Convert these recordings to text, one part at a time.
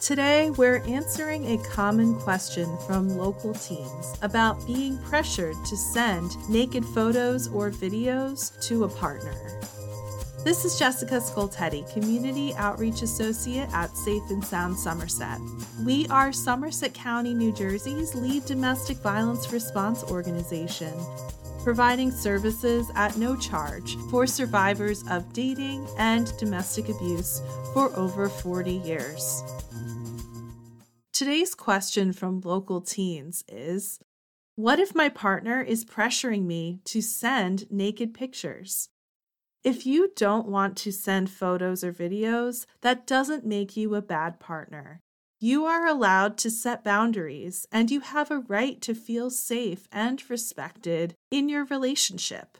Today, we're answering a common question from local teens about being pressured to send naked photos or videos to a partner. This is Jessica Scoltetti, Community Outreach Associate at Safe and Sound Somerset. We are Somerset County, New Jersey's lead domestic violence response organization, providing services at no charge for survivors of dating and domestic abuse for over 40 years. Today's question from local teens is What if my partner is pressuring me to send naked pictures? If you don't want to send photos or videos, that doesn't make you a bad partner. You are allowed to set boundaries and you have a right to feel safe and respected in your relationship.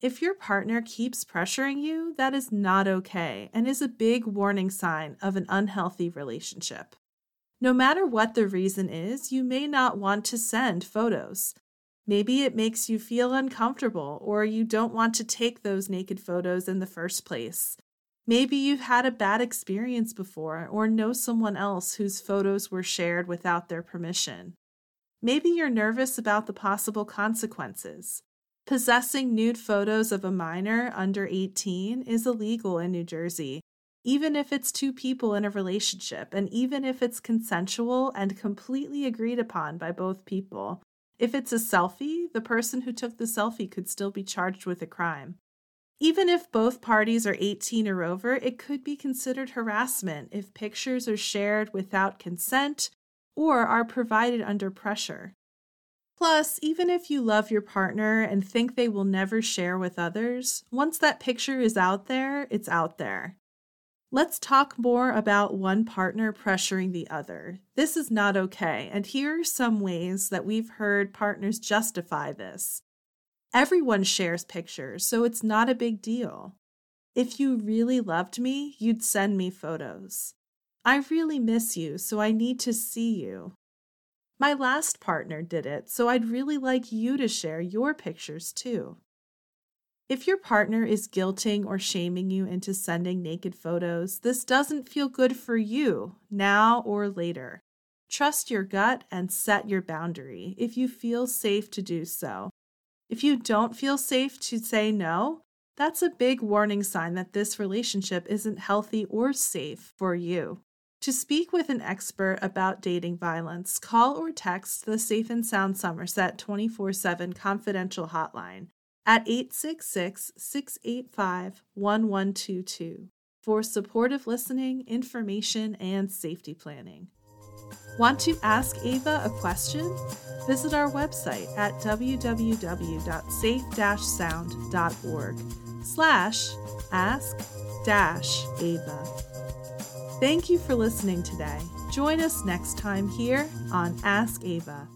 If your partner keeps pressuring you, that is not okay and is a big warning sign of an unhealthy relationship. No matter what the reason is, you may not want to send photos. Maybe it makes you feel uncomfortable or you don't want to take those naked photos in the first place. Maybe you've had a bad experience before or know someone else whose photos were shared without their permission. Maybe you're nervous about the possible consequences. Possessing nude photos of a minor under 18 is illegal in New Jersey, even if it's two people in a relationship, and even if it's consensual and completely agreed upon by both people. If it's a selfie, the person who took the selfie could still be charged with a crime. Even if both parties are 18 or over, it could be considered harassment if pictures are shared without consent or are provided under pressure. Plus, even if you love your partner and think they will never share with others, once that picture is out there, it's out there. Let's talk more about one partner pressuring the other. This is not okay, and here are some ways that we've heard partners justify this. Everyone shares pictures, so it's not a big deal. If you really loved me, you'd send me photos. I really miss you, so I need to see you. My last partner did it, so I'd really like you to share your pictures too. If your partner is guilting or shaming you into sending naked photos, this doesn't feel good for you now or later. Trust your gut and set your boundary if you feel safe to do so. If you don't feel safe to say no, that's a big warning sign that this relationship isn't healthy or safe for you. To speak with an expert about dating violence, call or text the Safe and Sound Somerset 24 7 confidential hotline at 866 685 1122 for supportive listening, information, and safety planning. Want to ask Ava a question? Visit our website at www.safe-sound.org slash ask dash Ava. Thank you for listening today. Join us next time here on Ask Ava.